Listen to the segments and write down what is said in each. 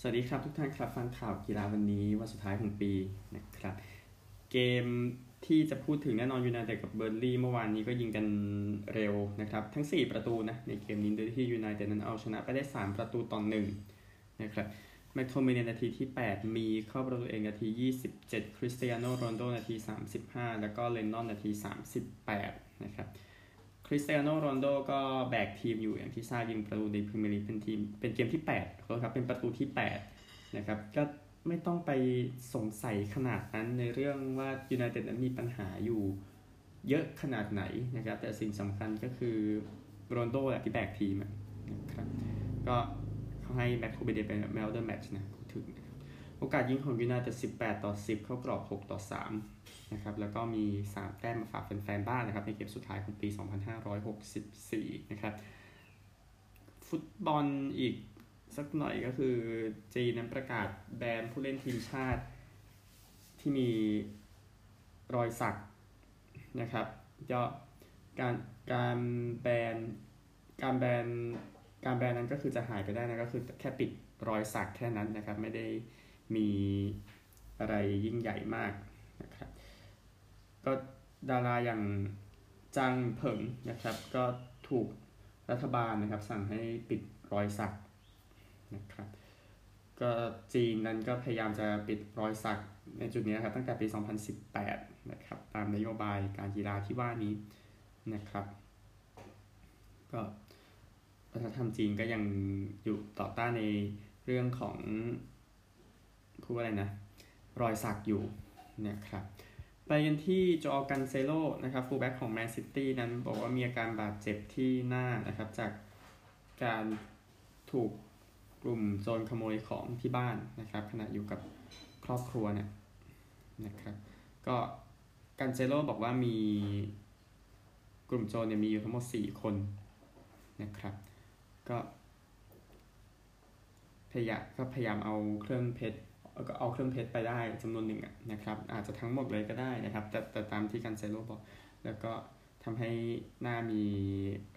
สวัสดีครับทุกท่านครับฟังข่าวกีฬาวันนี้วันสุดท้ายของปีนะครับ เกมที่จะพูดถึงแน่นอนยูไนเต็ดกับเบิร์นลีย์เมื่อวานนี้ก็ยิงกันเร็วนะครับ ทั้ง 4 ประตูนะ ในเกมนี้โดยที่ยูไนเต็ดนั้นเอาชนะไปได้ 3 ประตูต่อหนึ่งนะครับแมคโทมิเนย์นาทีที่ 8 มีเข้าประตูเองนาที 27 คริสเตียโนโรนัลโดนาที 35 แล้วก็เลนนอนนาที 38 นะครับ คริสเตียโนโรนัลโดก็แบกทีมอยู่อย่างที่ทราบยิงประตูในพรีเมียร์ลีกเป็นทีมเป็นเกมที่8ครับเป็นประตูที่ 8 นะครับ ก็ไม่ต้องไปสงสัยขนาดนั้นในเรื่องว่ายูไนเต็ดนั้นมีปัญหาอยู่เยอะขนาดไหนนะครับ แต่สิ่งสำคัญก็คือโรนัลโดแหละที่แบกทีมนะครับก็เขาให้แมคโทมิเนย์เป็น man of the match นะพูดถึงโอกาสยิงของยูไนเต็ด18 ต่อ 10 เข้ากรอบ 6 ต่อ 3 นะครับแล้วก็มี 3 แต้มมาฝากแฟนๆบ้านนะครับในเกมสุดท้ายของปี 2564 นะครับ ฟุตบอลอีกสักหน่อยก็คือจีนนั้นประกาศแบนผู้เล่นทีมชาติที่มีรอยสักนะครับก็การการแบนการแบนการแบนนั้นก็คือจะหายไปได้นะก็คือแค่ปิดรอยสักแค่นั้นนะครับ ไม่ได้มีอะไรยิ่งใหญ่มาก ก็ดาราอย่างจังเผิงนะครับ ก็ถูกรัฐบาลนะครับ สั่งให้ปิดรอยสักนะครับก็จีนนั้นก็พยายามจะปิดรอยสักในจุดนี้นะครับตั้งแต่ปี 2018 นะครับตามนโยบายการกีฬาที่ว่านี้นะครับ ก็วัฒนธรรมจีนก็ยังอยู่ต่อต้านในเรื่องของพูดว่าอะไรนะ รอยสักอยู่นะครับ ไปกันที่เจากันเซโลนะครับฟูลแบ็กของแมนซิตี้นั้นบอกว่ามีอาการบาดเจ็บที่หน้านะครับจากการถูกกลุ่มโจรขโมยของที่บ้านนะครับขณะอยู่กับครอบครัวเนี่ยนะครับก็กันเซโลบอกว่ามีกลุ่มโจรเนี่ยมีอยู่ทั้งหมด 4 คนนะครับก็พยายามก็พยายามเอาเครื่องเพชร ก็เอาเครื่องเพชรไปได้จำนวนหนึ่งนะครับ อาจจะทั้งหมดเลยก็ได้นะครับ แต่แต่ตามที่กันเซโลบอก แล้วก็ทำให้หน้ามี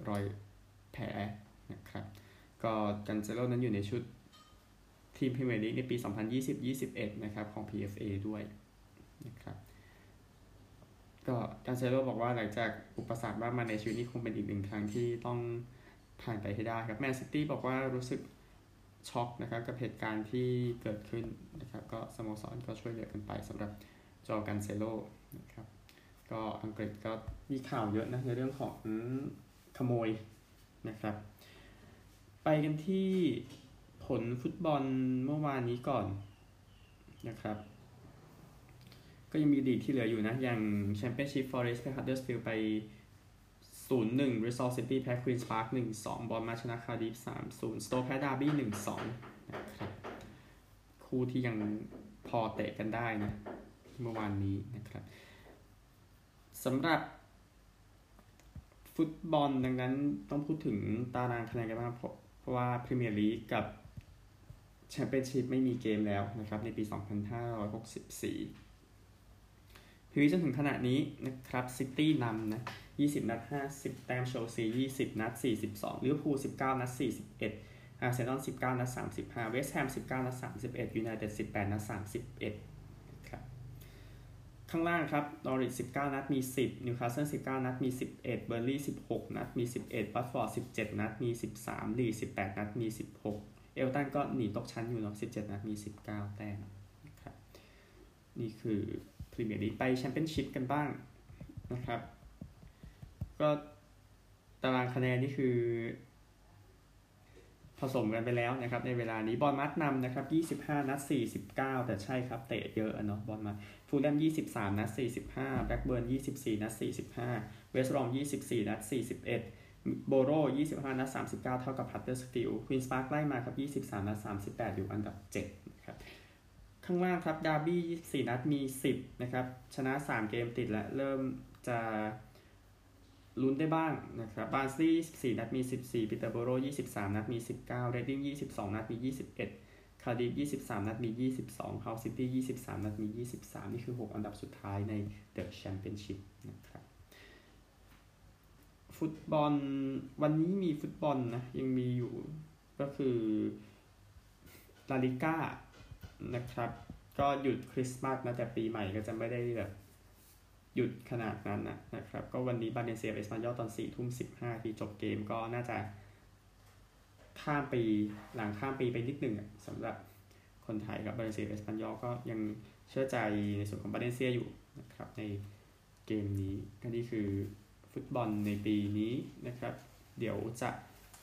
รอยแผลนะครับ ก็กันเซโลนั้นอยู่ในชุดทีมพรีเมียร์ลีกในปี 2020-21 นะครับ ของ PFA ด้วยนะครับก็กันเซโลบอกว่าหลังจากอุปสรรคมากมาในชีวิตนี้คงเป็นอีกหนึ่งครั้งที่ต้องผ่านไปให้ได้ครับแมนซิตี้บอกว่ารู้สึก ช็อกนะครับกับเหตุการณ์ที่เกิดขึ้นนะครับก็สโมสรก็ช่วยเหลือกันไปสำหรับเจากันเซโลนะครับก็อังกฤษก็มีข่าวเยอะนะในเรื่องของขโมยนะครับ ไปกันที่ผลฟุตบอลเมื่อวานนี้ก่อนนะครับ ก็ยังมีดีที่เหลืออยู่นะ อย่างแชมเปี้ยนชิพฟอเรสต์ไปฮัตเดอร์สฟิลด์ไป 0-1 Bristol City แพ้ Queen's Park 1-2 บอร์นมัธชนะคาร์ดิฟ3-0 Stoke แพ้ดาร์บี้1-2นะครับคู่ที่ยังพอเตะกันได้นะเมื่อวานนี้นะครับสำหรับฟุตบอลดังนั้นต้องพูดถึงตารางคะแนนกันบ้างเพราะว่าพรีเมียร์ลีกกับแชมเปี้ยนชิพไม่มีเกมแล้วนะครับ ในปี 2564 พรีจนถึงขณะนี้นะครับซิตี้นำนะ20 นัด 50 แต้มเชลซี20 นัด 42ลิเวอร์พูล19 นัด 41อาร์เซนอล19 นัด 35 เวสต์แฮม 19 นัด 31ยูไนเต็ด18 นัด 31ครับข้างล่างครับนอริช19 นัดมี 10นิวคาสเซิล19 นัดมี 11เบิร์นลีย์16 นัดมี 11วัตฟอร์ด17 นัดมี 13ลีดส์18 นัดมี 16 เอฟเวอร์ตันก็หนีตกชั้นอยู่เนาะ17 นัดมี 19 แต้มนะครับนี่คือ พรีเมียร์ลีกไปแชมเปี้ยนชิพกันบ้างนะครับ ก็ตารางคะแนนนี่คือ ผสมกันไปแล้วนะครับ ในเวลานี้บอร์นมัธนำนะครับ 25 นัด 49 แต้มใช่ครับ เตะเยอะเนาะบอร์นมัธฟูแล่ม23 นัด 45แบล็กเบิร์น24 นัด 45 เวสต์บรอม 24 นัด 41โบโร25 นัด 39 เท่ากับฮัดเดอร์สฟิลด์ควีนสปาร์กไล่มาครับ 23 นัด 38 อยู่อันดับ7นะครับ ข้างล่างครับดาร์บี้4นัดมี 10 นะครับ ชนะ 3 เกมติดแล้วเริ่มจะลุ้นได้บ้างนะครับบาร์นสลีย์4นัดมี 14ปีเตอร์โบโร23 นัดมี 19 เรดดิ้ง22 นัดมี 21 คาร์ดิฟ23 นัดมี 22ฮัลล์ซิตี้23 นัดมี 23 นี่คือ 6 อันดับสุดท้ายในเดอะแชมเปี้ยนชิพนะครับฟุตบอลวันนี้มีฟุตบอลนะ ยังมีอยู่ก็คือลาลีกา นะครับ ก็หยุดคริสต์มาสนะแต่ปีใหม่ก็จะไม่ได้แบบหยุดขนาดนั้นนะนะครับ ก็วันนี้บาเลนเซียเอสปานยอตอน4ทุ่ม15ที่จบเกมก็น่าจะข้ามปีหลังข้ามปีไปนิดหนึ่งสำหรับคนไทยกับบาเลนเซียเอสปานยอก็ยังเชื่อใจในส่วนของบาเลนเซียอยู่นะครับในเกมนี้ก็นี่คือฟุตบอลในปีนี้นะครับ เดี๋ยวจะ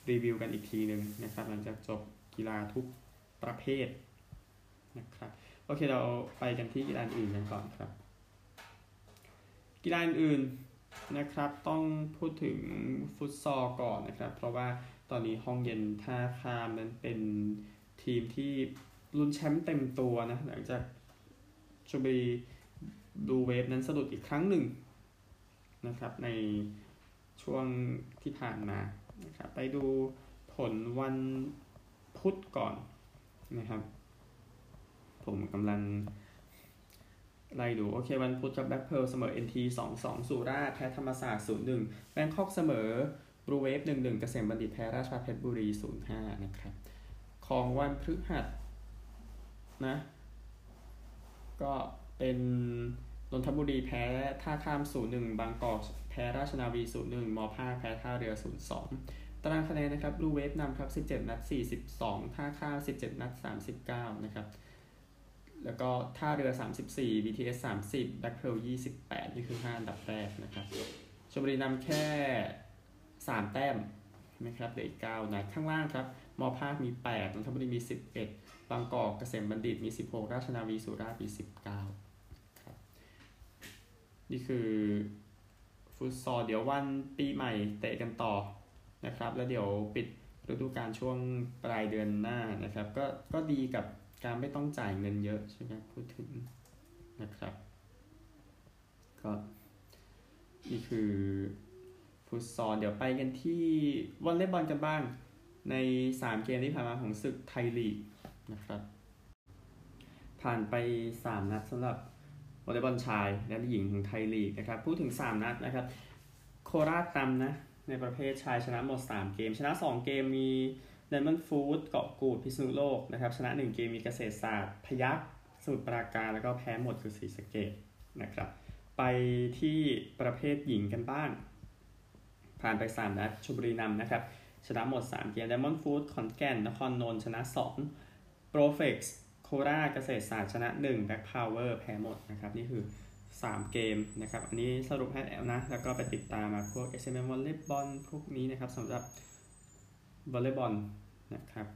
รีวิวกันอีกทีหนึ่งนะครับ หลังจากจบกีฬาทุกประเภท นะครับโอเคเราไปกันที่กีฬาอื่นกันก่อนครับ กีฬาอื่นนะครับต้องพูดถึงฟุตซอลก่อนนะครับ เพราะว่าตอนนี้ห้องเย็นท่าคามนั้นเป็นทีมที่ลุ้นแชมป์เต็มตัวนะหลังจากชลบุรีดูเวฟนั้นสะดุดอีกครั้งหนึ่งนะครับในช่วงที่ผ่านมานะครับไปดูผลวันพุธก่อนนะครับ ผมกำลังไล่ดู โอเค วันพุธกับแบ็คเพลเสมอ NT 2-2 สุราษฎร์แพ้ธรรมศาสตร์ 0-1แบงคอกเสมอบรูเวฟ 1-1 เกษมบัณฑิตแพ้ราชาเพชรบุรี 0-5 นะครับ ของวันพฤหัสนะ ก็เป็นนนทบุรีแพ้ท่าข้าม 0-1 บางกอกแพ้ราชนาวี 0-1 มอภาคแพ้ท่าเรือ 0-2 ตารางคะแนนนะครับรูเวฟนำครับ 17 นัด 42 ท่าข้าม 17 นัด 39 นะครับ แล้วก็ท่าเรือ 34 BTS 30 b a c k p e l 28 นี่คือ 5 อันดับแรกนะครับชลบุรีนำแค่ 3 แต้มนะครับเหลืออีก9นัดข้างล่างครับมอภาคมี8นนทบุรีมี 11 บางกอกเกษมบัณฑิตมี 16 ราชนาวีสุราษฎร์มี 19ครับนี่คือฟุตซอลเดี๋ยววันปีใหม่เตะกันต่อนะครับ แล้วเดี๋ยวปิดฤดูกาลช่วงปลายเดือนหน้านะครับ ก็ก็ดีกับ การไม่ต้องจ่ายเงินเยอะใช่ไหมพูดถึงนะครับ ก็นี่คือฟุตซอลเดี๋ยวไปกันที่วอลเลย์บอลกันบ้างใน 3 เกมที่ผ่านมาของศึกไทยลีกนะครับ ผ่านไป 3 นัดสำหรับวอลเลย์บอลชาย และหญิงของไทยลีกนะครับ พูดถึง 3 นัดนะครับ โคราชนำนะ ในประเภทชายชนะหมด 3 เกม ชนะ 2 เกมมี ไดมอนฟู้ดเกาะกูดพิษณุโลกนะครับชนะ 1 เกมมีเกษตรศาสตร์ พยัคฆ์สมุทรปราการ แล้วก็แพ้หมดคือศรีสะเกษนะครับ ไปที่ประเภทหญิงกันบ้าง ผ่านไป 3 นัดชลบุรีนำนะครับ ชนะหมด 3 เกมไดมอนฟู้ดขอนแก่น นครนนท์ชนะ 2 โปรเฟกซ์โคราชเกษตรศาสตร์ชนะ1แบ็คพาวเวอร์แพ้หมดนะครับนี่คือ 3 เกมนะครับ อันนี้สรุปให้แล้วนะ แล้วก็ไปติดตามมาพวก SMM วอลเลย์บอลพวกนี้นะครับสำหรับ วอลเลย์บอลนะครับ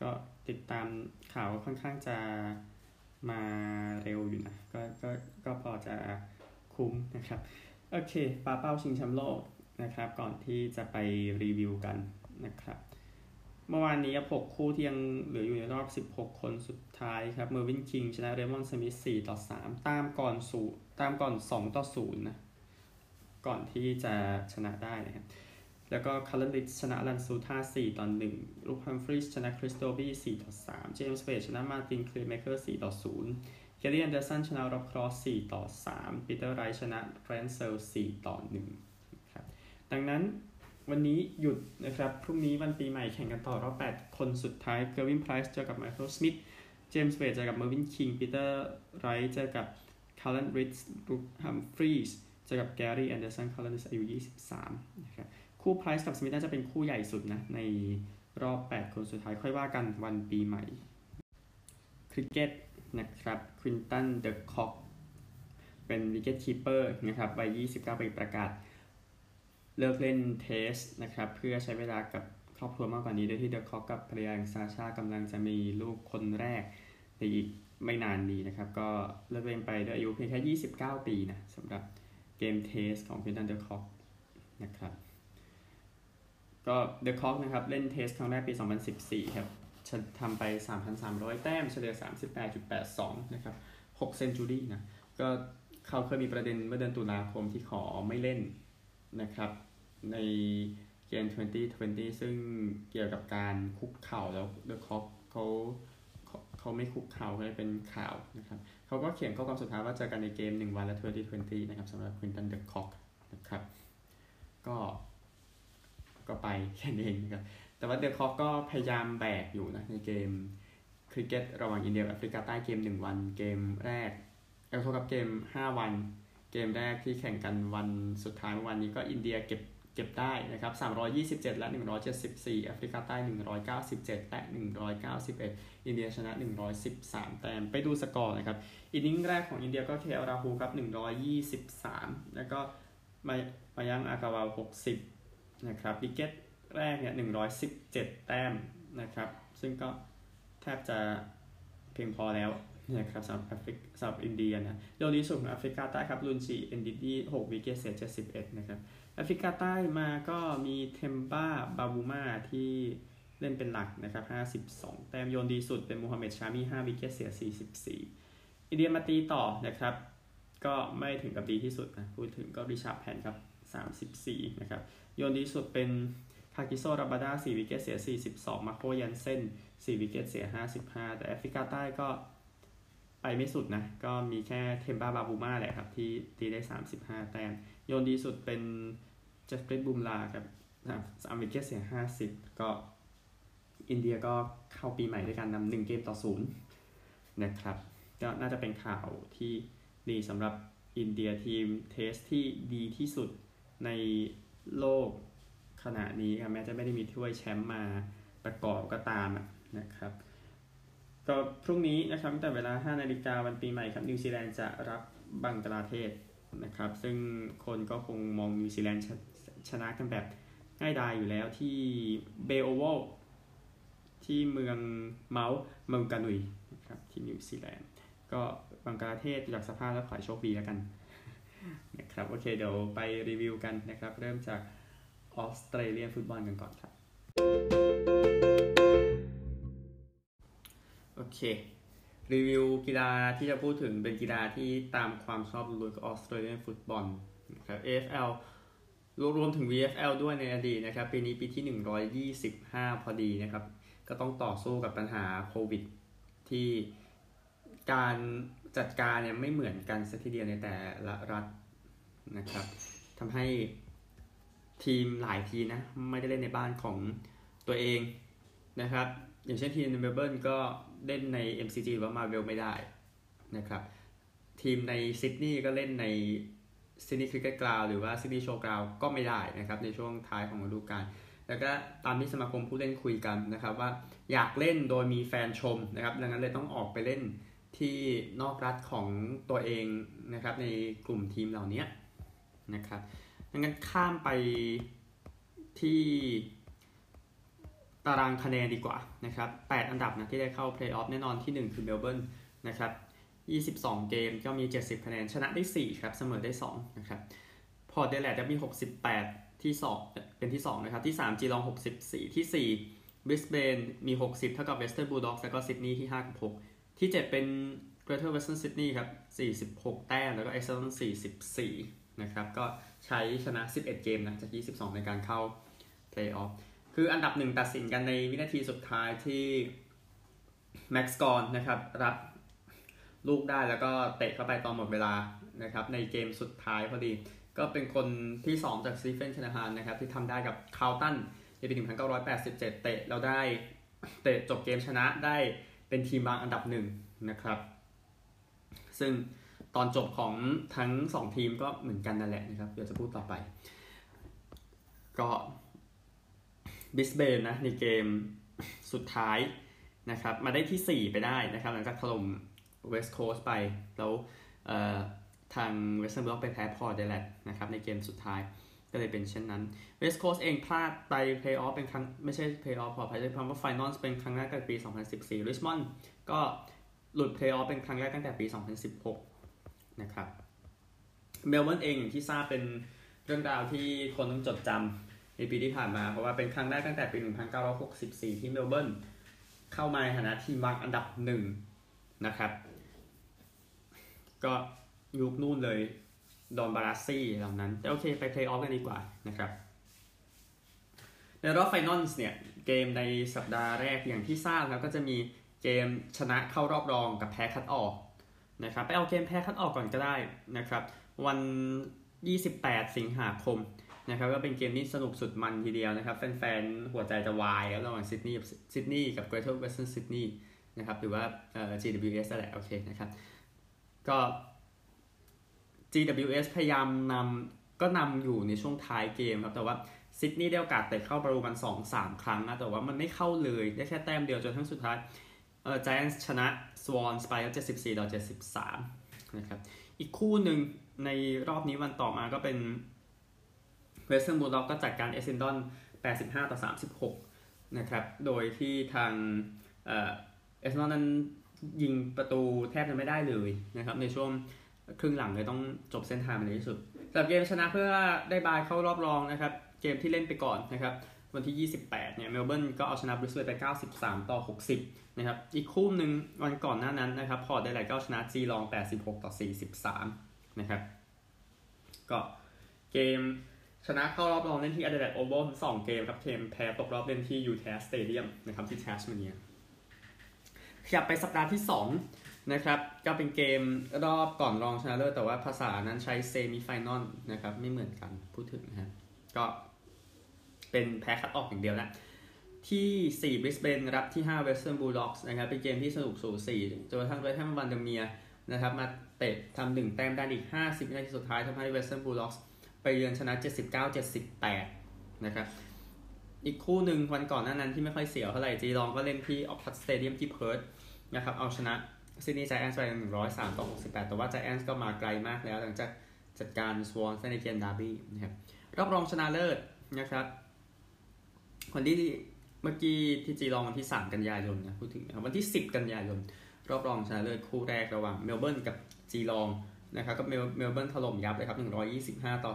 ก็ติดตามข่าวค่อนข้างจะมาเร็วอยู่นะก็ก็ก็พอจะคุ้มนะครับ โอเคปาเป้าชิงแชมป์โลกนะครับ ก่อนที่จะไปรีวิวกันนะครับเมื่อวานนี้6คู่ที่ยังเหลืออยู่ในรอบ 16 คนสุดท้ายครับ เมอร์วินคิง ชนะเรมอนด์สมิธ4ต่อ 3 ตามก่อนสูตามก่อน 2 ต่อ 0 นะ ก่อนที่จะชนะได้นะครับ แล้วก็คาร์ลลิชชนะลันซูท่า4ต่อ1ลูคฮัมฟรีสชนะคริสโตบี้4ต่อ3เจมส์เฟชนะมาร์ตินคลีเมเกอร์4ต่อ0เกลลี่แอนเดอร์สันชนะร็อบครอส4ต่อ3ปีเตอร์ไรชนะแฟรนเซล4ต่อ1ครับดังนั้นวันนี้หยุดนะครับ พรุ่งนี้วันปีใหม่แข่งกันต่อรอบ 8 คนสุดท้ายเกอร์วินไพรส์เจอกับไมเคิลสมิธเจมส์เวดเจอกับเมอร์วินคิงปีเตอร์ไรเจอกับคาร์ลันริชลูคฮัมฟรีสเจอกับแกรี่แอนเดอร์สันคาร์ลันริชอายุ 23 นะครับ คู่ไพรส์กับสมิธน่าจะเป็นคู่ใหญ่สุดนะในรอบ 8 คนสุดท้ายค่อยว่ากันวันปีใหม่ คริกเก็ตนะครับควินตันเดอะคอกเป็น wicketkeeper นะครับวัย29 ปีประกาศ เลิกเล่น Test นะครับเพื่อใช้เวลากับครอบครัวมากกว่านี้โดยที่เดอะคอกกับภรรยาซาชากำลังจะมีลูกคนแรกในอีกไม่นานนี้นะครับ ก็เลิกเล่นไปด้วยอายุเพียงแค่ 29 ปีนะสำหรับเกม Test ของควินตันเดอะคอกนะครับ ก็เดอะคอกนะครับ เล่น Test ครั้งแรกปี 2014 ครับทำไป 3,300 แต้ม เฉลี่ย 38.82 นะครับ 6 century นะ ก็เขาเคยมีประเด็นเมื่อเดือนตุลาคมที่ขอไม่เล่นนะครับ ในเกม 2020 ซึ่งเกี่ยวกับการคุกเข่าแล้วเดอะคอกเขาเขาไม่คุกเข่าเลยเป็นข่าวนะครับ เขาก็เขียนข้อความสุดท้ายว่าเจอกันในเกม 1 วันและ 2020 นะครับสำหรับควินตันเดอะคอกนะครับ ก็ ก็ไปแค่นี้เองนะครับแต่ว่าเดอะคอกก็พยายามแบกอยู่นะในเกมคริกเก็ตระหว่างอินเดียแอฟริกาใต้เกม 1 วัน เกมแรกเอลโทกับเกม 5 วัน เกมแรกที่แข่งกันวันสุดท้ายเมื่อวันนี้ก็อินเดียเก็บเก็บได้นะครับ 327 และ 174 แอฟริกาใต้ 197 และ 191 อินเดียชนะ 113 แต้ม ไปดูสกอร์นะครับ innings แรกของอินเดียก็เคแอลราฮูลครับ 123 แล้วก็มามายังก์อการ์วาล60 นะครับ wicket แรกเนี่ย117แต้มนะครับ ซึ่งก็แทบจะเพียงพอแล้วนะครับสำหรับแอฟริกสำหรับอินเดียนะโดยดีสุดของแอฟริกาใต้ครับ Lungi Ngidi 6 wicket เสีย71นะครับแอฟริกาใต้มาก็มี Temba Bavuma ที่เล่นเป็นหลักนะครับ 52 แต้มโยนดีสุดเป็น Mohammed Shami 5 wicket เสีย 44 อินเดียมาตีต่อนะครับ ก็ไม่ถึงกับดีที่สุดนะ พูดถึงก็ Rishabh Pant ครับ 34 นะครับ โยนดีสุดเป็น Kagiso Rabada 4 wicket เสีย 42 Marco Jansen 4 wicket เสีย 55 แต่แอฟริกาใต้ก็ไปไม่สุดนะ ก็มีแค่ Temba Bavuma แหละครับ ที่ตีได้ 35 แต้ม โยนดีสุดเป็น Jasprit Bumrah ครับสาม wicket เสีย 50 ก็อินเดียก็เข้าปีใหม่ด้วยการนำหนึ่งเกมต่อศูนย์นะครับก็น่าจะเป็นข่าวที่ดีสำหรับอินเดียทีม Test ที่ดีที่สุดใน โลกขณะนี้ครับแม้จะไม่ได้มีถ้วยแชมป์มาประกอบก็ตามนะครับก็พรุ่งนี้นะครับตั้งแต่เวลา 5 นาฬิกาวันปีใหม่ครับนิวซีแลนด์จะรับบังกลาเทศนะครับ ซึ่งคนก็คงมองนิวซีแลนด์ชนะกันแบบง่ายดายอยู่แล้วที่ Bay Oval ที่เมือง Mount Maunganuiนะครับที่นิวซีแลนด์ก็บังกลาเทศจากสภาพแล้วขอโชคดีแล้วกัน นะครับโอเคเดี๋ยวไปรีวิวกันนะครับ เริ่มจากออสเตรเลียนฟุตบอลกันก่อนครับโอเค รีวิวกีฬาที่จะพูดถึงเป็นกีฬาที่ตามความชอบล้วนกับออสเตรเลียนฟุตบอลนะครับ AFL รวมถึง VFL ด้วยในอดีตนะครับ ปีนี้ปีที่ 125 พอดีนะครับ ก็ต้องต่อสู้กับปัญหาโควิด ที่การ จัดการเนี่ยไม่เหมือนกันสักทีเดียวในแต่ละรัฐนะครับทำให้ทีมหลายทีนะ ไม่ได้เล่นในบ้านของตัวเองนะครับ อย่างเช่นทีมในเมลเบิร์นก็เล่นใน MCG หรือว่ามาเวลไม่ได้นะครับ ทีมในซิดนีย์ก็เล่นใน Sydney Cricket Ground หรือว่า Sydney Showground ก็ไม่ได้นะครับ ในช่วงท้ายของฤดูกาลแล้วก็ตามที่สมาคมผู้เล่นคุยกันนะครับว่าอยากเล่นโดยมีแฟนชมนะครับ ดังนั้นเลยต้องออกไปเล่น ที่นอกรัฐของตัวเองนะครับในกลุ่มทีมเหล่านี้นะครับดังนั้นข้ามไปที่ตารางคะแนนดีกว่านะครับ8อันดับนะที่ได้เข้าเพลย์ออฟแน่นอนที่ 1 คือเมลเบิร์นนะครับ22 เกมก็มี 70 คะแนน ชนะได้ 4 ครับ เสมอได้ 2 นะครับ Port Adelaide จะมี 68 ที่ 2 เป็นที่ 2 นะครับ ที่ 3 Geelong 64 ที่4บริสเบนมี 60 เท่ากับ Western Bulldogs แล้วก็ซิดนีย์ที่5กับ6 ที่ 7 เป็น Greater Western Sydney ครับ 46 แต้ม แล้วก็ Essendon 44 นะครับ ก็ใช้ชนะ 11 เกมนะ จาก 22 ในการเข้าเพลย์ออฟคืออันดับหนึ่งตัดสินกันในวินาทีสุดท้ายที่ Max Gawn นะครับ รับลูกได้แล้วก็เตะเข้าไปตอนหมดเวลานะครับ ในเกมสุดท้ายพอดี ก็เป็นคนที่ 2 จากซีเฟนชนาฮานนะครับ ที่ทำได้กับคาวตันในปี 1987 เตะเราได้เตะจบเกมชนะได้ เป็นทีมบางอันดับหนึ่งนะครับ ซึ่งตอนจบของทั้ง 2 ทีมก็เหมือนกันนั่นแหละนะครับ เดี๋ยวจะพูดต่อไป ก็บิสเบนนะในเกมสุดท้ายนะครับ มาได้ที่ 4 ไปได้นะครับ หลังจากถล่ม West Coast ไป แล้วทาง Western Bulldogs ไปแพ้ Port Adelaide นะครับในเกมสุดท้าย ก็เลยเป็นเช่นนั้น West Coast เองพลาดไปเพลย์ออฟเป็นครั้งไม่ใช่เพลย์ออฟขออภัยใช้คำว่า final เป็นครั้งแรกตั้งแต่ปี 2014ริชมอนด์ก็หลุดเพลย์ออฟเป็นครั้งแรกตั้งแต่ปี 2016 นะครับเมลเบิร์นเองอย่างที่ทราบเป็นเรื่องราวที่คนต้องจดจำในปีที่ผ่านมา เพราะว่าเป็นครั้งแรกตั้งแต่ปี 1964 ที่เมลเบิร์นเข้ามาในฐานะทีมวางอันดับหนึ่งนะครับ ก็ยุคนู่นเลย Ron Barassi เหล่านั้น แต่โอเคไปเพลย์ออฟกันดีกว่านะครับ ในรอบ final เนี่ย เกมในสัปดาห์แรกอย่างที่ทราบแล้วก็จะมีเกมชนะเข้ารอบรองกับแพ้คัดออกนะครับไปเอาเกมแพ้คัดออกก่อนก็ได้นะครับ วัน 28 สิงหาคมนะครับก็เป็นเกมที่สนุกสุดมันทีเดียวนะครับแฟนๆ หัวใจจะวายแล้วระหว่างซิดนีย์ซิดนีย์กับ Greater Western Sydney นะครับหรือว่า GWS แหละโอเคนะครับ ก็ GWS พยายามนำก็นำอยู่ในช่วงท้ายเกมครับ แต่ว่าซิดนีย์ได้โอกาสเตะเข้าประตูมัน2 3 ครั้งนะ แต่ว่ามันไม่เข้าเลย ได้แค่แต้มเดียวจนทั้งสุดท้ายเออ Giants ชนะ Swans ไปแล้ว74ต่อ73นะครับ อีกคู่หนึ่งในรอบนี้วันต่อมาก็เป็น Western Bulldogs ก็จัดการ Essendon 85ต่อ36นะครับ โดยที่ทาง Essendon นั้นยิงประตูแทบจะไม่ได้เลยนะครับในช่วง ครึ่งหลังเลยต้องจบเส้นทางในที่สุดสำหรับเกมชนะเพื่อได้บายเข้ารอบรองนะครับ เกมที่เล่นไปก่อนนะครับ วันที่ 28 เนี่ยเมลเบิร์นก็เอาชนะบริสเบนไป 93 ต่อ 60 นะครับ อีกคู่หนึ่งวันก่อนหน้านั้นนะครับ Port Adelaide ก็ชนะ Geelong 86 ต่อ 43 นะครับ ก็เกมชนะเข้ารอบรองเล่นที่ Adelaide Oval สองเกมครับเกมแพ้ตกรอบเล่นที่ UTAS Stadium นะครับที่แทสเมเนียขยับไปสัปดาห์ที่ 2 นะครับก็เป็นเกมรอบก่อนรองชนะเลิศแต่ว่าภาษานั้นใช้ semi-finalนะครับ ไม่เหมือนกันพูดถึงนะฮะก็เป็นแพ้คัดออกอย่างเดียวนะที่4บริสเบนรับที่5 Western Bulldogs นะครับเป็นเกมที่สนุกสูสีจนกระทั่ง Laitham Vandermeer นะครับมาเตะทำหนึ่งแต้มได้อีก 50วินาทีสุดท้ายทำให้ Western Bulldogs ไปเยือนชนะ 79-78 นะครับอีกคู่หนึ่งวันก่อนหน้านั้นที่ไม่ค่อยเสียวเท่าไหร่ Geelong ก็เล่นที่ Optus Stadium ที่เพิร์ธนะครับเอาชนะ Sydney Giants ไป103ต่อ68แปดแต่ว่า Giants ก็มาไกลมากแล้ว หลังจากจัดการ Swans ในเกมดาร์บี้นะครับรอบรองชนะเลิศนะครับคนที่เมื่อกี้ที่ Geelong วันที่3กันยายนนะพูดถึงนะครับวันที่10กันยายน รอบรองชนะเลิศคู่แรกระหว่างเมลเบิร์นกับ Geelong นะครับก็เมลเมลเบิร์นถล่มยับเลยครับ 125 ต่อ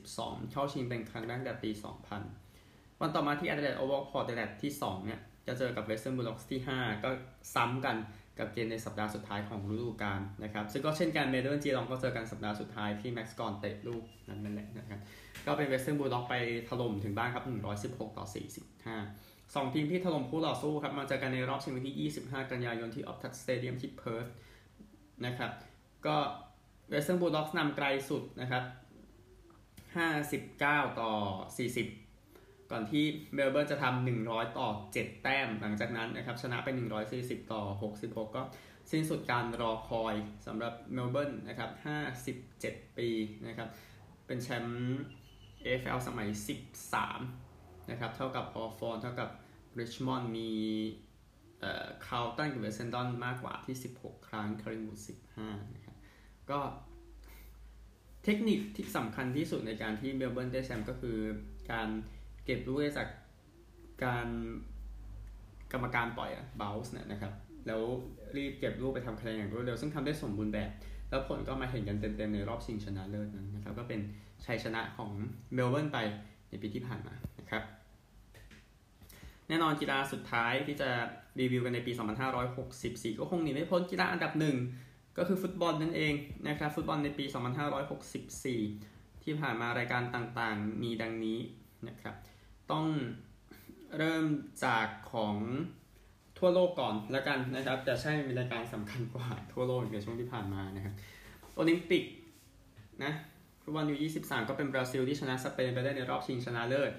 42 เข้าชิงเป็นครั้งแรกแต่ปี 2000 วันต่อมาที่ Adelaide Oval Port Adelaide ที่ 2 เนี่ย จะเจอกับ Western Bulldogs ที่ 5 ก็ซ้ำกัน กับเกมในสัปดาห์สุดท้ายของฤดูกาลนะครับ ซึ่งก็เช่นกันเมลเบิร์น Geelong ก็เจอกันสัปดาห์สุดท้ายที่ Max Gawn เตะลูกนั้นนั่นแหละนะครับ ก็เป็น Western Bulldogs ไปถล่มถึงบ้านครับ 116 ต่อ 45สองทีมที่ถล่มคู่ต่อสู้ครับ มาเจอกันในรอบชิงวันที่ 25 กันยายนที่ Optus Stadium ที่เพิร์ธนะครับ ก็ Western Bulldogs นำไกลสุดนะครับ 59 ต่อ 40 ก่อนที่เมลเบิร์นจะทำ100 ต่อ 7 แต้มหลังจากนั้นนะครับชนะไป 140 ต่อ 66 ก็สิ้นสุดการรอคอยสำหรับเมลเบิร์นนะครับ57 ปีนะครับเป็นแชมป์ AFL สมัย 13นะครับเท่ากับฮอว์ธอร์นเท่ากับริชมอนด์มีเอ่อคาร์ลตันกับเอสเซนดอนมากกว่าที่ 16 ครั้งคอลลิงวูด15นะครับก็เทคนิคที่สำคัญที่สุดในการที่เมลเบิร์นได้แชมป์ก็คือการ เก็บลูกจากการกรรมการปล่อยอะบ u ส์เนี่ยนะครับ แล้วรีบเก็บลูกไปทำคะแนนอย่างรวดเร็ว ซึ่งทำได้สมบูรณ์แบบ แล้วผลก็มาเห็นกันเต็มๆในรอบชิงชนะเลิศนั้นนะครับ ก็เป็นชัยชนะของเมลเบิร์นไปในปีที่ผ่านมานะครับ แน่นอนกีฬาสุดท้ายที่จะรีวิวกันในปี 2564 ก็คงหนีไม่พ้นกีฬาอันดับหนึ่งก็คือฟุตบอลนั่นเองนะครับ ฟุตบอลในปี 2564 ที่ผ่านมารายการต่างๆ มีดังนี้นะครับ ต้องเริ่มจากของทั่วโลกก่อนแล้วกันนะครับ แต่ใช่มีรายการสำคัญกว่าทั่วโลกในช่วงที่ผ่านมานะครับโอลิมปิกนะฟุตบอลยู23 ก็เป็นบราซิลที่ชนะสเปนไปได้ในรอบชิงชนะเลิศ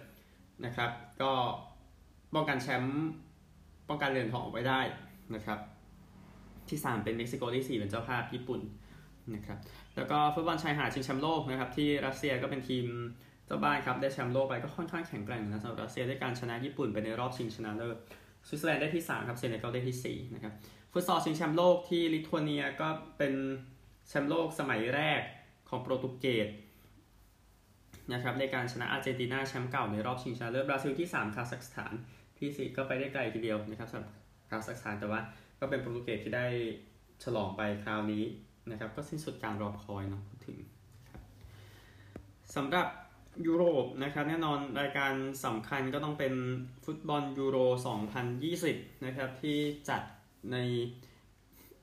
นะครับ ก็ป้องกันแชมป์ป้องกันเหรียญทองไว้ได้นะครับ ที่ 3 เป็นเม็กซิโกที่ 4 เป็นเจ้าภาพญี่ปุ่นนะครับแล้วก็ฟุตบอลชายหาดชิงแชมป์โลกนะครับที่รัสเซียก็เป็นทีม เจ้าบ้านครับได้แชมป์โลกไปก็ค่อนข้างแข็งแกร่งนะสำหรับรัสเซียได้การชนะญี่ปุ่นไปในรอบชิงชนะเลิศสวิตเซอร์แลนด์ได้ที่3ครับเซเนกัลได้ที่4นะครับฟุตซอลชิงแชมป์โลกที่ลิทัวเนียก็เป็นแชมป์โลกสมัยแรกของโปรตุเกสนะครับในการชนะอาร์เจนตินาแชมป์เก่าในรอบชิงชนะเลิศบราซิลที่ 3คาซัคสถานที่ 4 ก็ไปได้ไกลทีเดียวนะครับสำหรับคาซัคสถานแต่ว่าก็เป็นโปรตุเกสที่ได้ฉลองไปคราวนี้นะครับก็สิ้นสุดการรอคอยเนาะพูดถึงสำหรับ ยุโรปนะครับแน่นอนรายการสำคัญก็ต้องเป็นฟุตบอลยูโร 2020 นะครับ ที่จัดใน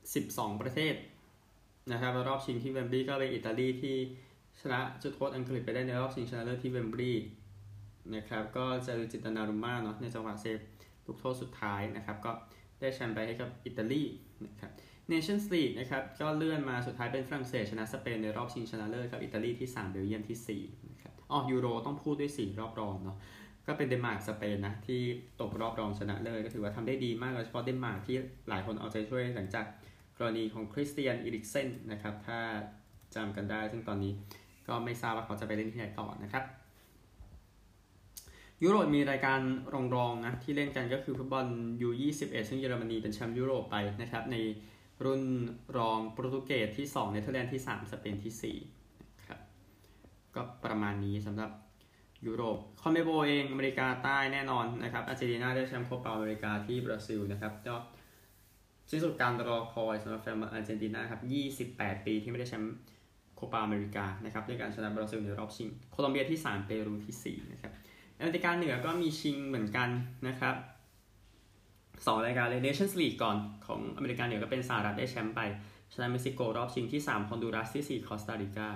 12 ประเทศนะครับรอบชิงที่เวมบลีย์ก็เป็นอิตาลีที่ชนะจุดโทษอังกฤษไปได้ในรอบชิงชนะเลิศที่เวมบลีย์นะครับก็เจอจานลุยจิดอนนารุมม่าเนาะในจังหวะเซฟลูกโทษสุดท้ายนะครับ ก็ได้แชมป์ไปให้กับอิตาลีนะครับ Nations League นะครับก็เลื่อนมาสุดท้ายเป็นฝรั่งเศสชนะสเปนในรอบชิงชนะเลิศครับอิตาลีที่ 3 เบลเยียมที่4นะครับ อ๋อยูโรต้องพูดด้วย4รอบรองเนาะก็เป็นเดนมาร์กสเปนนะที่ตกรอบรองชนะเลยก็ถือว่าทำได้ดีมากโดยเฉพาะเดนมาร์กที่หลายคนเอาใจช่วยหลังจากกรณีของคริสเตียนอีริกเซนนะครับถ้าจำกันได้ ซึ่งตอนนี้ก็ไม่ทราบว่าเขาจะไปเล่นที่ไหนต่อนะครับยุโรปมีรายการรองๆนะที่เล่นกันก็คือฟุตบอล U21ซึ่งเยอรมนีเป็นแชมป์ยุโรปไปนะครับในรุ่นรองโปรตุเกสที่ 2 เนเธอร์แลนด์ที่ 3 สเปนที่ 4 ก็ประมาณนี้สำหรับยุโรป CONMEBOL เองอเมริกาใต้แน่นอนนะครับอาร์เจนตินาได้แชมป์โคปาอเมริกาที่บราซิลนะครับก็สิ้นสุดการรอคอยสำหรับแฟนอาร์เจนตินาครับ 28 ปีที่ไม่ได้แชมป์โคปาอเมริกานะครับด้วยการชนะบราซิลในรอบชิง โคลอมเบียที่ 3 เปรูที่ 4 นะครับอเมริกาเหนือก็มีชิงเหมือนกันนะครับสองรายการเลย Nations League ก่อนของอเมริกาเหนือก็เป็นสหรัฐได้แชมป์ไปชนะเม็กซิโกรอบชิงที่ 3 ฮอนดูรัสที่ 4 คอสตาริกา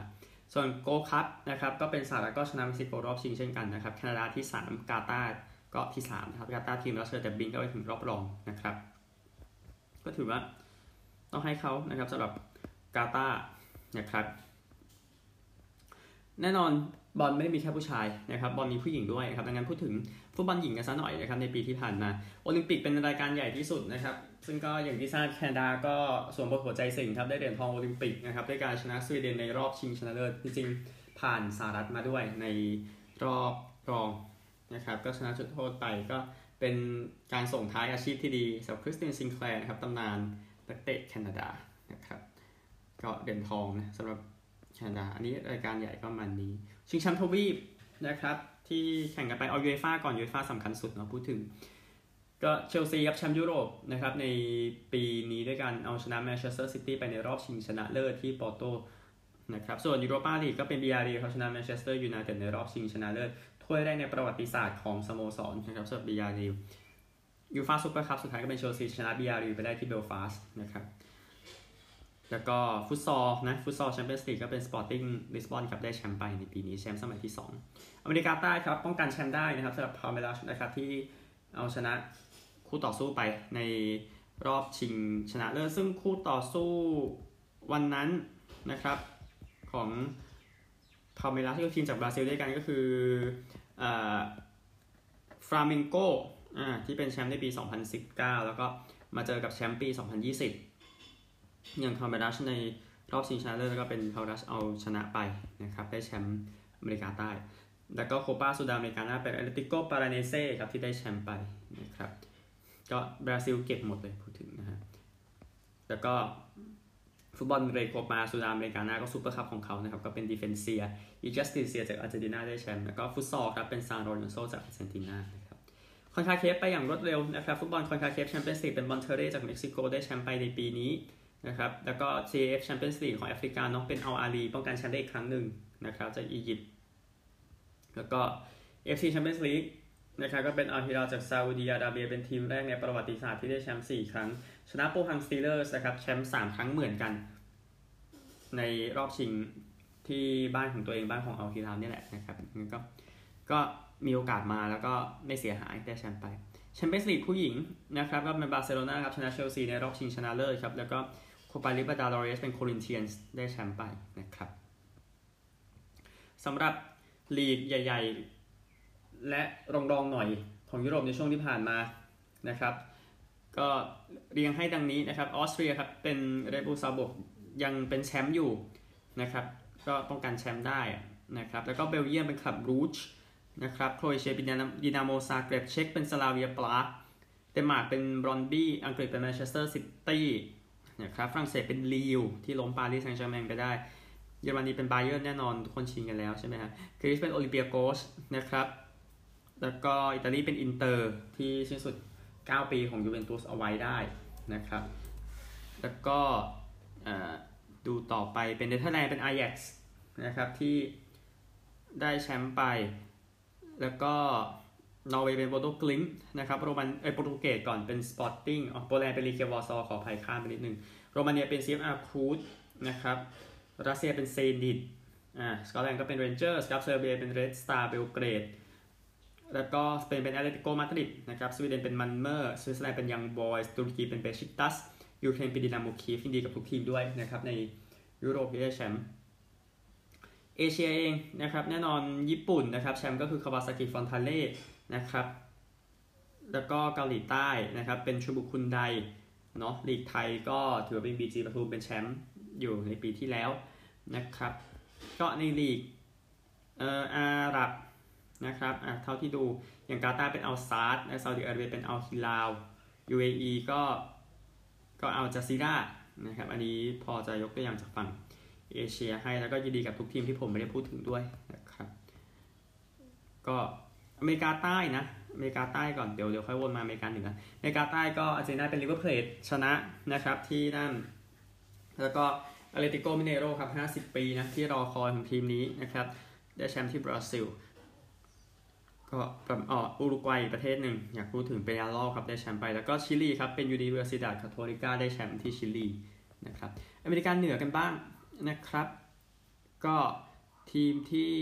ส่วน Gold Cup นะครับก็เป็นสหรัฐก็ชนะเม็กซิโกรอบชิงเช่นกันนะครับแคนาดาที่ 3 กาตาร์ก็ที่3นะครับกาตาร์ทีมรับเชิญแต่บินก็ไปถึงรอบรองนะครับ ก็ถือว่าต้องให้เขานะครับสำหรับกาตาร์นะครับแน่นอนบอลไม่ได้มีแค่ผู้ชายนะครับบอลมีผู้หญิงด้วยนะครับดังนั้นพูดถึงฟุตบอลหญิงกันซะหน่อยนะครับในปีที่ผ่านมาโอลิมปิกเป็นรายการใหญ่ที่สุดนะครับ ซึ่งก็อย่างที่ทราบแคนาดาก็สวมบทหัวใจสิงห์ครับได้เหรียญทองโอลิมปิกนะครับด้วยการชนะสวีเดนในรอบชิงชนะเลิศจริงๆผ่านสหรัฐมาด้วยในรอบรองนะครับก็ชนะจุดโทษไปก็เป็นการส่งท้ายอาชีพที่ดีสำหรับคริสเตียนซิงแคลร์นะครับตำนานนักเตะแคนาดานะครับก็เหรียญทองนะสำหรับแคนาดาอันนี้รายการใหญ่ก็ประมาณนี้ ชิงแชมป์ทวีปนะครับที่แข่งกันไปเอายูเอฟ่าก่อนยูเอฟ่าสำคัญสุดเนาะพูดถึง ก็เชลซีครับแชมป์ยุโรปนะครับในปีนี้ด้วยการเอาชนะแมนเชสเตอร์ซิตี้ไปในรอบชิงชนะเลิศที่ปอร์โตนะครับส่วนยูโรปาลีกก็เป็นบียาร์เรอัลเขาชนะแมนเชสเตอร์ยูไนเต็ดในรอบชิงชนะเลิศถ้วยแรกในประวัติศาสตร์ของสโมสรนะครับสำหรับบียาร์เรอัลยูฟ่าซูเปอร์คัพสุดท้ายก็เป็นเชลซีชนะบียาร์เรอัลไปได้ที่เบลฟาสต์นะครับแล้วก็ฟุตซอลนะฟุตซอลแชมเปี้ยนส์ลีกก็เป็นสปอร์ติ้งลิสบอนครับได้แชมป์ไปในปีนี้แชมป์สมัยที่ 2 อเมริกาใต้ครับป้องกันแชมป์ได้นะครับสำหรับพัลเมรัสนะครับที่เอาชนะ คู่ต่อสู้ไปในรอบชิงชนะเลิศซึ่งคู่ต่อสู้วันนั้นนะครับของพัลเมรัสที่ทีมจากบราซิลด้วยกันก็คือฟลาเมงโกที่เป็นแชมป์ในปี 2019 แล้วก็มาเจอกับแชมป์ปี 2020 อย่างพัลเมรัสในรอบชิงชนะเลิศแล้วก็เป็นพัลเมรัสเอาชนะไปนะครับได้แชมป์อเมริกาใต้ แล้วก็โคปาซูดาเมริกาน่าเป็นแอตเลติโกปาราเนนเซ่ครับที่ได้แชมป์ไปนะครับ ก็บราซิลเก็บหมดเลยพูดถึงนะฮะแล้วก็ฟุตบอลเรโกปาซูดาเมริกาน่าก็ซูเปอร์คัพของเขานะครับ ก็เป็นดีเฟนซ่าอีจัสติเซียจากอาร์เจนตินาได้แชมป์แล้วก็ฟุตซอลครับเป็นซานลอเรนโซจากอาร์เจนตินานะครับคอนคาเคฟไปอย่างรวดเร็วนะครับฟุตบอลคอนคาเคฟแชมเปี้ยนส์ลีกเป็นมอนเตร์เรย์จากเม็กซิโกได้แชมป์ไปในปีนี้นะครับแล้วก็ CAF Champions League ของแอฟริกาเนาะเป็นอัลอาห์ลีป้องกันแชมป์ได้อีกครั้งหนึ่งนะครับจากอียิปต์แล้วก็ AFC Champions League นะครับก็เป็นอัลฮิลาลจากซาอุดีอาระเบียเป็นทีมแรกในประวัติศาสตร์ที่ได้แชมป์4ครั้ง ชนะโปฮังสตีลเลอร์สนะครับแชมป์3ครั้งเหมือนกัน ในรอบชิงที่บ้านของตัวเองบ้านของอัลฮิลาลเนี่ยแหละนะครับงั้นก็ก็มีโอกาสมาแล้วก็ไม่เสียหายได้แชมป์ไปแชมเปี้ยนส์ลีกผู้หญิงนะครับก็เป็นบาร์เซโลนาครับชนะเชลซีในรอบชิงชนะเลิศครับแล้วก็โคปาลิเบอร์ตาดอเรสเป็นโครินเธียนส์ได้แชมป์ไปนะครับสำหรับลีกใหญ่ ๆ และรองๆหน่อยของยุโรปในช่วงที่ผ่านมานะครับ ก็เรียงให้ดังนี้นะครับออสเตรียครับเป็นเรดบูลซัลซ์บวร์กยังเป็นแชมป์อยู่นะครับก็ป้องกันแชมป์ได้นะครับแล้วก็เบลเยียมเป็นคลับบรูชนะครับโครเอเชียเป็นดินาโมซาเกรบเช็กเป็นสลาเวียปรากเดนมาร์กเป็นบรอนบี้อังกฤษเป็นแมนเชสเตอร์ซิตี้นะครับฝรั่งเศสเป็นลีลล์ที่ล้มปารีสแซงต์แชร์แมงไปได้เยอรมนีเป็นไบเอิร์นแน่นอนทุกคนชิงกันแล้วใช่ไหมครับกรีซเป็นโอลิมเปียกอสนะครับ แล้วก็อิตาลีเป็นอินเตอร์ที่สิ้นสุด 9 ปีของยูเวนตุสเอาไว้ได้นะครับ แล้วก็ดูต่อไปเป็นเนเธอร์แลนด์เป็นไอแอ็กซ์นะครับที่ได้แชมป์ไป แล้วก็นอร์เวย์เป็นโบโดกลิมท์นะครับโรมาเนียเอ่อโปรตุเกสก่อนเป็นสปอร์ติ้งอ๋อโปแลนด์เป็นลีเกียวอร์ซอขออภัยข้ามไปนิดนึงโรมาเนียเป็นซีเอฟอาร์คลูจนะครับรัสเซียเป็นเซนิตอ่าสกอตแลนด์ก็เป็นเรนเจอร์สครับเซอร์เบียเป็นเรดสตาร์เบลเกรด แล้วก็สเปนเป็นแอตเลติโกมาดริดนะครับสวีเดนเป็นมันเมอร์สวิตเซอร์แลนด์เป็นยังบอยส์ตุรกีเป็นเบซิคตัสยูเครนเป็นดินาโมคีฟยินดีกับทุกทีมด้วยนะครับในยุโรปที่ได้แชมป์เอเชียเองนะครับแน่นอนญี่ปุ่นนะครับแชมป์ก็คือคาวาซากิฟรอนตาเล่นะครับแล้วก็เกาหลีใต้นะครับเป็นชนบุกฮุนไดเนาะลีกไทยก็ถือว่าเป็นบีจีปทุมเป็นแชมป์อยู่ในปีที่แล้วนะครับก็ในลีกเอ่ออาหรับ นะครับอะเท่าที่ดูอย่างกาตาร์เป็นอัลซาดด์และซาอุดิอาระเบียเป็นอัลฮิลาล UAE ก็ก็อัลจาซิรานะครับ อันนี้พอจะยกตัวอย่างจากฝั่งเอเชียให้แล้วก็ยินดีกับทุกทีมที่ผมไม่ได้พูดถึงด้วยนะครับ ก็อเมริกาใต้นะอเมริกาใต้ก่อนเดี๋ยวเดี๋ยวค่อยวนมาอเมริกาเหนืออเมริกาใต้ก็อาร์เจนตินาเป็นริเวอร์เพลทชนะนะครับที่นั่น แล้วก็อัตเลติโกมิเนโร่ครับ 50 ปีนะที่รอคอยของทีมนี้นะครับได้แชมป์ที่บราซิล ก็แบบอ๋ออุรุกวัยประเทศหนึ่ง อยากพูดถึงเปนญารอลครับได้แชมป์ไป แล้วก็ชิลีครับเป็นยูนิเวอร์ซิดาดคาโทลิกาได้แชมป์ที่ชิลีนะครับอเมริกาเหนือกันบ้างนะครับ ก็ทีมที่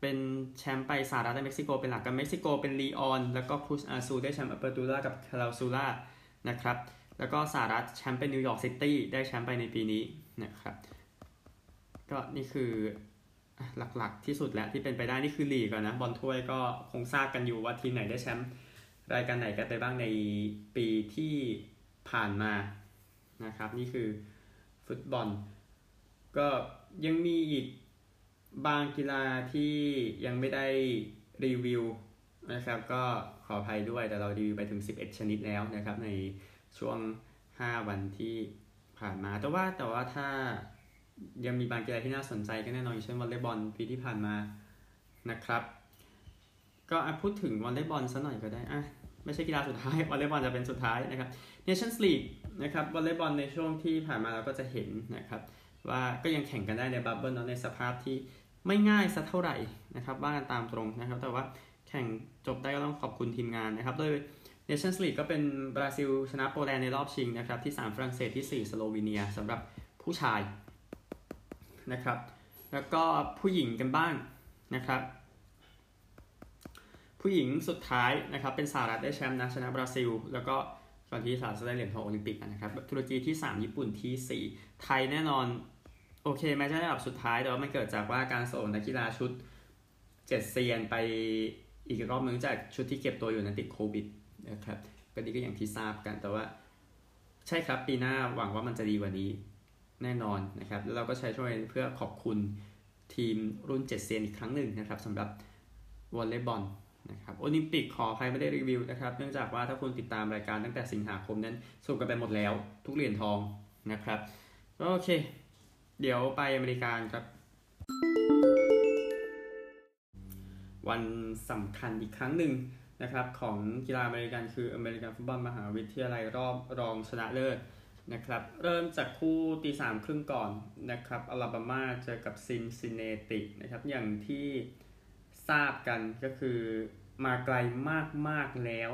เป็นแชมป์ไปสหรัฐและเม็กซิโกเป็นหลักกันเม็กซิโกเป็นลีออนแล้วก็ครูซอาซูลได้แชมป์ Apertura กับ Clausura นะครับแล้วก็สหรัฐแชมป์เป็นนิวยอร์กซิตี้ได้แชมป์ไปในปีนี้นะครับก็นี่คือ หลักๆ ที่สุดแล้วที่เป็นไปได้นี่คือลีกก่อนนะบอลถ้วยก็คงทราบกันอยู่ว่าทีมไหนได้แชมป์รายการไหนกันไปบ้างในปีที่ผ่านมานะครับ นี่คือฟุตบอล ก็ยังมีอีกบางกีฬาที่ยังไม่ได้รีวิวนะครับ ก็ขออภัยด้วยแต่เรารีวิวไปถึง 11 ชนิดแล้วนะครับ ในช่วง 5 วันที่ผ่านมา แต่ว่าแต่ว่าถ้า ยังมีบางกีฬาที่น่าสนใจก็แน่นอนอย่างเช่นวอลเลย์บอลปีที่ผ่านมานะครับ ก็พูดถึงวอลเลย์บอลสักหน่อยก็ได้อะไม่ใช่กีฬาสุดท้ายวอลเลย์บอลจะเป็นสุดท้ายนะครับ Nations League นะครับวอลเลย์บอลในช่วงที่ผ่านมาเราก็จะเห็นนะครับว่าก็ยังแข่งกันได้ใน bubble เนาะในสภาพที่ไม่ง่ายสักเท่าไหร่นะครับว่ากันตามตรงนะครับ แต่ว่าแข่งจบได้ก็ต้องขอบคุณทีมงานนะครับโดย Nations League ก็เป็นบราซิลชนะโปแลนด์ในรอบชิงนะครับที่ 3 ฝรั่งเศสที่ 4 สโลวีเนียสำหรับผู้ชาย นะครับ แล้วก็ผู้หญิงกันบ้างนะครับ ผู้หญิงสุดท้ายนะครับเป็นสหรัฐได้แชมป์นะชนะบราซิล แล้วก็ก่อนที่สหรัฐได้เหรียญทองโอลิมปิกนะครับตุรกีที่ 3 ญี่ปุ่นที่ 4 ไทยแน่นอนโอเคแม้จะได้ระดับสุดท้ายแต่ว่ามันเกิดจากว่าการส่งนักกีฬาชุดเจ็ดเซียนไปอีกรอบนึงจากชุดที่เก็บตัวอยู่นั้นติดโควิดนะครับก็ดีก็อย่างที่ทราบกันแต่ว่า ใช่ครับปีหน้าหวังว่ามันจะดีกว่านี้ แน่นอนนะครับแล้วเราก็ใช้ช่วยเพื่อขอบคุณทีมรุ่นเจ็ดเซียนอีกครั้งหนึ่งนะครับสำหรับวอลเลย์บอลนะครับโอลิมปิกขอใครไม่ได้รีวิวนะครับ เนื่องจากว่าถ้าคุณติดตามรายการตั้งแต่สิงหาคมนั้นสรุปกันไปหมดแล้ว ทุกเหรียญทองนะครับโอเค เดี๋ยวไปอเมริกาครับ วันสำคัญอีกครั้งหนึ่งนะครับของกีฬาอเมริกันคืออเมริกันฟุตบอลมหาวิทยาลัยรอบรองชนะเลิศ นะครับเริ่มจากคู่ตีสามครึ่งก่อนนะครับอลาบามาเจอกับซินซินเนตินะครับอย่างที่ทราบกันก็คือมาไกลมาก ๆ แล้ว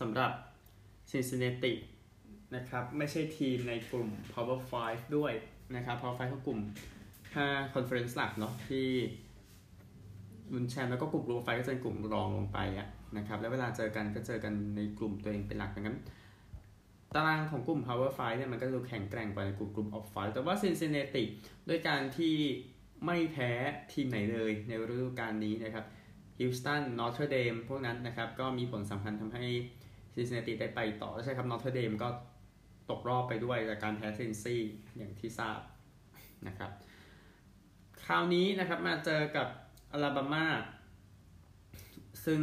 สำหรับซินซินเนตินะครับไม่ใช่ทีมในกลุ่ม Power 5 ด้วยนะครับ Power 5ก็กลุ่ม5 Conference หลักเนาะที่ลุ้นแชมป์แล้วก็ Group of Five ก็จะเป็นกลุ่มรองลงไปอะนะครับแล้วเวลาเจอกันก็เจอกันในกลุ่มตัวเองเป็นหลักดังนั้น ตารางของกลุ่ม Power 5เนี่ยมันก็จะดูแข็งแกร่งกว่าในกลุ่มกลุ่ม of 5แต่ว่า Cincinnati ด้วยการที่ไม่แพ้ทีมไหนเลยในฤดูกาลนี้นะครับฮิวสตันนอเทรอดามพวกนั้นนะครับ ก็มีผลสำคัญทำให้ Cincinnati ได้ไปต่อใช่ครับนอเทรอดามก็ตกรอบไปด้วยจากการแพ้ซินซีอย่างที่ทราบนะครับ คราวนี้นะครับมาเจอกับอลาบามาซึ่ง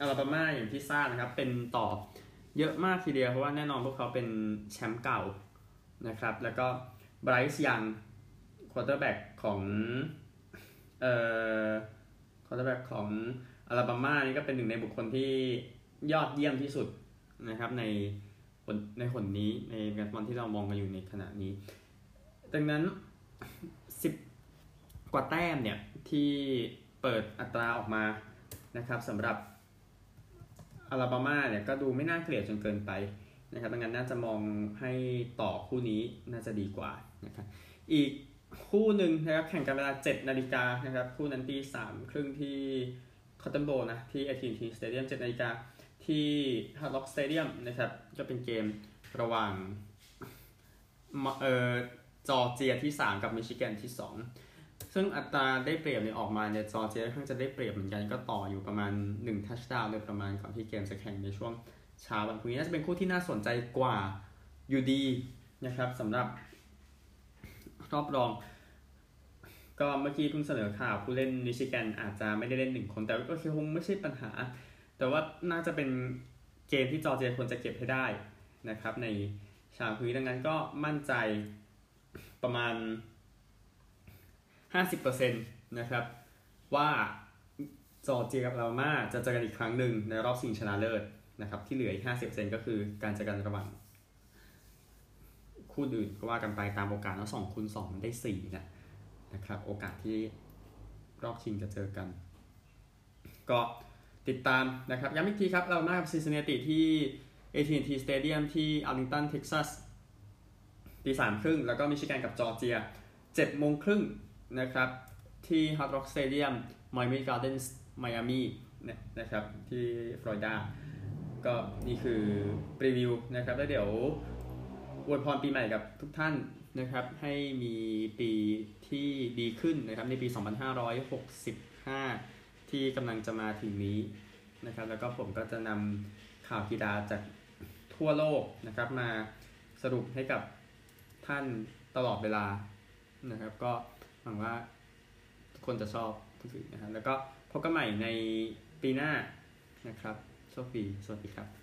อลาบามาอย่างที่ทราบนะครับ เป็นต่อ เยอะมากทีเดียวเพราะว่าแน่นอนพวกเขาเป็นแชมป์เก่านะครับ แล้วก็ไบรซ์ยังควอเตอร์แบ็กของเอ่อควอเตอร์แบ็กของอลาบามานี่ก็เป็นหนึ่งในบุคคลที่ยอดเยี่ยมที่สุดนะครับในในหนนี้ในการบอลที่เรามองกันอยู่ในขณะนี้ ดังนั้น 10 กว่าแต้มเนี่ยที่เปิดอัตราออกมานะครับสำหรับ อลาบามาเนี่ยก็ดูไม่น่าเกลียดจนเกินไปนะครับดังนั้นน่าจะมองให้ต่อคู่นี้น่าจะดีกว่านะครับอีกคู่หนึ่งนะครับแข่งกันเวลา 7 นาฬิกานะครับคู่นั้นตีสามครึ่งที่คอตเทนโบนะที่เอทีทีสเตเดียม7นาฬิกาที่ Hard Rock Stadium นะครับก็เป็นเกมระหว่างเอ่อจอร์เจียที่ 3 กับมิชิแกนที่ 2 ซึ่งอัตราได้เปรียบเนี่ยออกมาเนี่ยจอร์เจียค่อนข้างจะได้เปรียบเหมือนกันก็ต่ออยู่ประมาณ1ทัชดาวน์โดยประมาณก่อนที่เกมจะแข่งในช่วงเช้าวันพรุ่งนี้น่าจะเป็นคู่ที่น่าสนใจกว่าอยู่ดีนะครับสำหรับรอบรอง ก็เมื่อกี้เพิ่งเสนอข่าวผู้เล่นมิชิแกนอาจจะไม่ได้เล่นหนึ่งคน แต่ก็คงไม่ใช่ปัญหา แต่ว่าน่าจะเป็นเกมที่จอร์เจียควรจะเก็บให้ได้นะครับ ในชาพุยดังนั้นก็มั่นใจประมาณ 50%นะครับว่าจอร์เจียกับลามาจะเจอกันอีกครั้งหนึ่งในรอบชิงชนะเลิศนะครับที่เหลืออีก 50%ก็คือการเจอกันระหว่างคู่อื่นก็ว่ากันไปตามโอกาสแล้วสองคูณสองมันได้สี่นะนะครับโอกาสที่รอบชิงจะเจอกัน ก็ติดตามนะครับย้ำอีกทีครับอลาบามากับซินซินเนติที่ AT&T Stadium ที่อาร์ลิงตันเท็กซัสตีสามครึ่งแล้วก็มิชิแกนกับจอร์เจียเจ็ดโมงครึ่ง นะครับที่ Hard Rock Stadium Miami Gardens Miami นะครับที่ฟลอริดาก็นี่คือรีวิวนะครับแล้วเดี๋ยวอวยพรปีใหม่กับทุกท่านนะครับให้มีปีที่ดีขึ้นนะครับในปี 2565 ที่กำลังจะมาถึงนี้นะครับแล้วก็ผมก็จะนำข่าวกีฬาจากทั่วโลกนะครับมาสรุปให้กับท่านตลอดเวลานะครับก็ หวังว่าทุกคนจะชอบทุกสิ่งนะครับ แล้วก็พบกันใหม่ในปีหน้านะครับโชคดีสวัสดีครับ